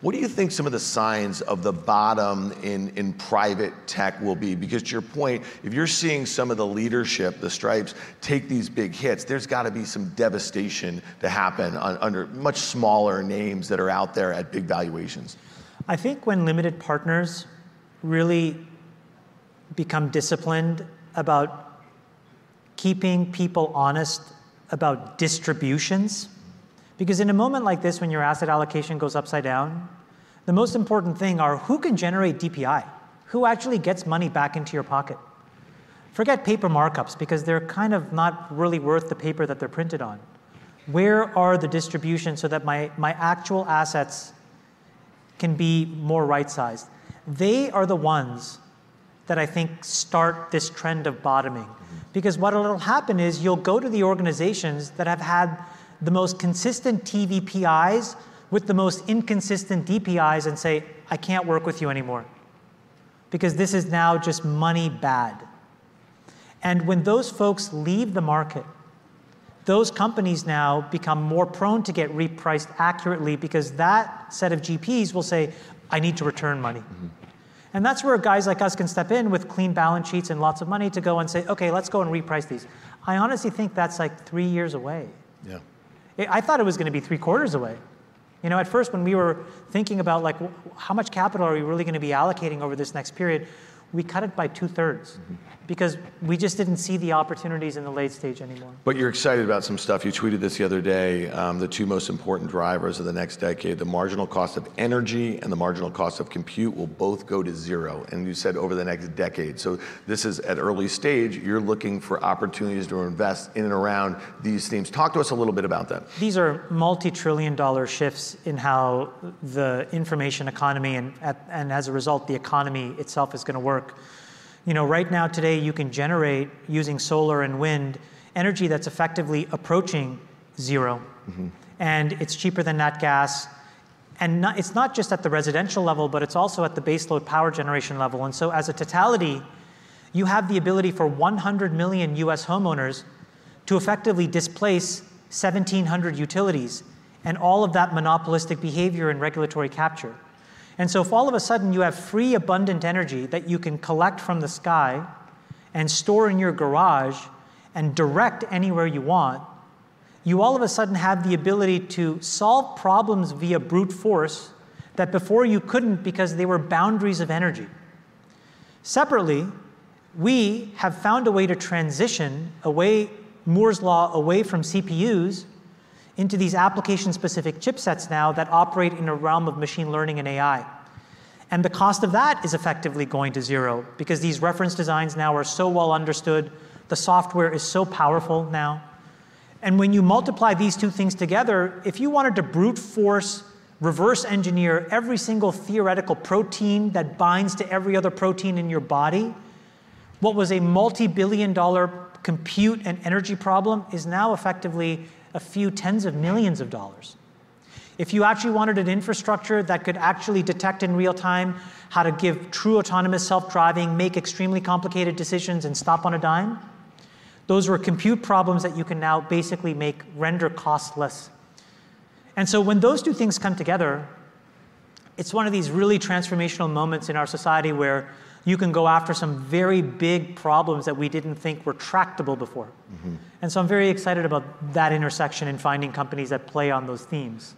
What do you think some of the signs of the bottom in, in private tech will be? Because to your point, if you're seeing some of the leadership, the Stripes, take these big hits, there's got to be some devastation to happen on, under much smaller names that are out there at big valuations. I think when limited partners really become disciplined about keeping people honest about distributions, because in a moment like this, when your asset allocation goes upside down, the most important thing are who can generate DPI? Who actually gets money back into your pocket? Forget paper markups because they're kind of not really worth the paper that they're printed on. Where are the distributions so that my, my actual assets can be more right sized? They are the ones that I think start this trend of bottoming. Because what will happen is you'll go to the organizations that have had the most consistent TVPIs with the most inconsistent DPIs and say, I can't work with you anymore. Because this is now just money bad. And when those folks leave the market, those companies now become more prone to get repriced accurately because that set of GPs will say, I need to return money. Mm-hmm. And that's where guys like us can step in with clean balance sheets and lots of money to go and say, okay, let's go and reprice these. I honestly think that's like three years away. Yeah. I thought it was going to be three quarters away. You know, at first when we were thinking about like how much capital are we really going to be allocating over this next period, we cut it by two thirds. Mm-hmm because we just didn't see the opportunities in the late stage anymore. But you're excited about some stuff. You tweeted this the other day. Um, the two most important drivers of the next decade, the marginal cost of energy and the marginal cost of compute, will both go to zero. And you said over the next decade. So this is at early stage. You're looking for opportunities to invest in and around these themes. Talk to us a little bit about that. These are multi-trillion-dollar shifts in how the information economy and, and as a result, the economy itself is going to work. You know, right now today you can generate using solar and wind energy that's effectively approaching 0 mm-hmm. and it's cheaper than nat gas. And not, it's not just at the residential level, but it's also at the baseload power generation level. And so, as a totality, you have the ability for 100 million US homeowners to effectively displace 1,700 utilities and all of that monopolistic behavior and regulatory capture. And so if all of a sudden you have free, abundant energy that you can collect from the sky and store in your garage and direct anywhere you want, you all of a sudden have the ability to solve problems via brute force that before you couldn't because they were boundaries of energy. Separately, we have found a way to transition away Moore's law away from CPUs into these application-specific chipsets now that operate in a realm of machine learning and AI. And the cost of that is effectively going to zero because these reference designs now are so well understood, the software is so powerful now. And when you multiply these two things together, if you wanted to brute force reverse engineer every single theoretical protein that binds to every other protein in your body, what was a multi billion dollar compute and energy problem is now effectively a few tens of millions of dollars. If you actually wanted an infrastructure that could actually detect in real time how to give true autonomous self-driving, make extremely complicated decisions and stop on a dime, those were compute problems that you can now basically make render costless. And so when those two things come together, it's one of these really transformational moments in our society where you can go after some very big problems that we didn't think were tractable before. Mm-hmm. And so I'm very excited about that intersection and finding companies that play on those themes.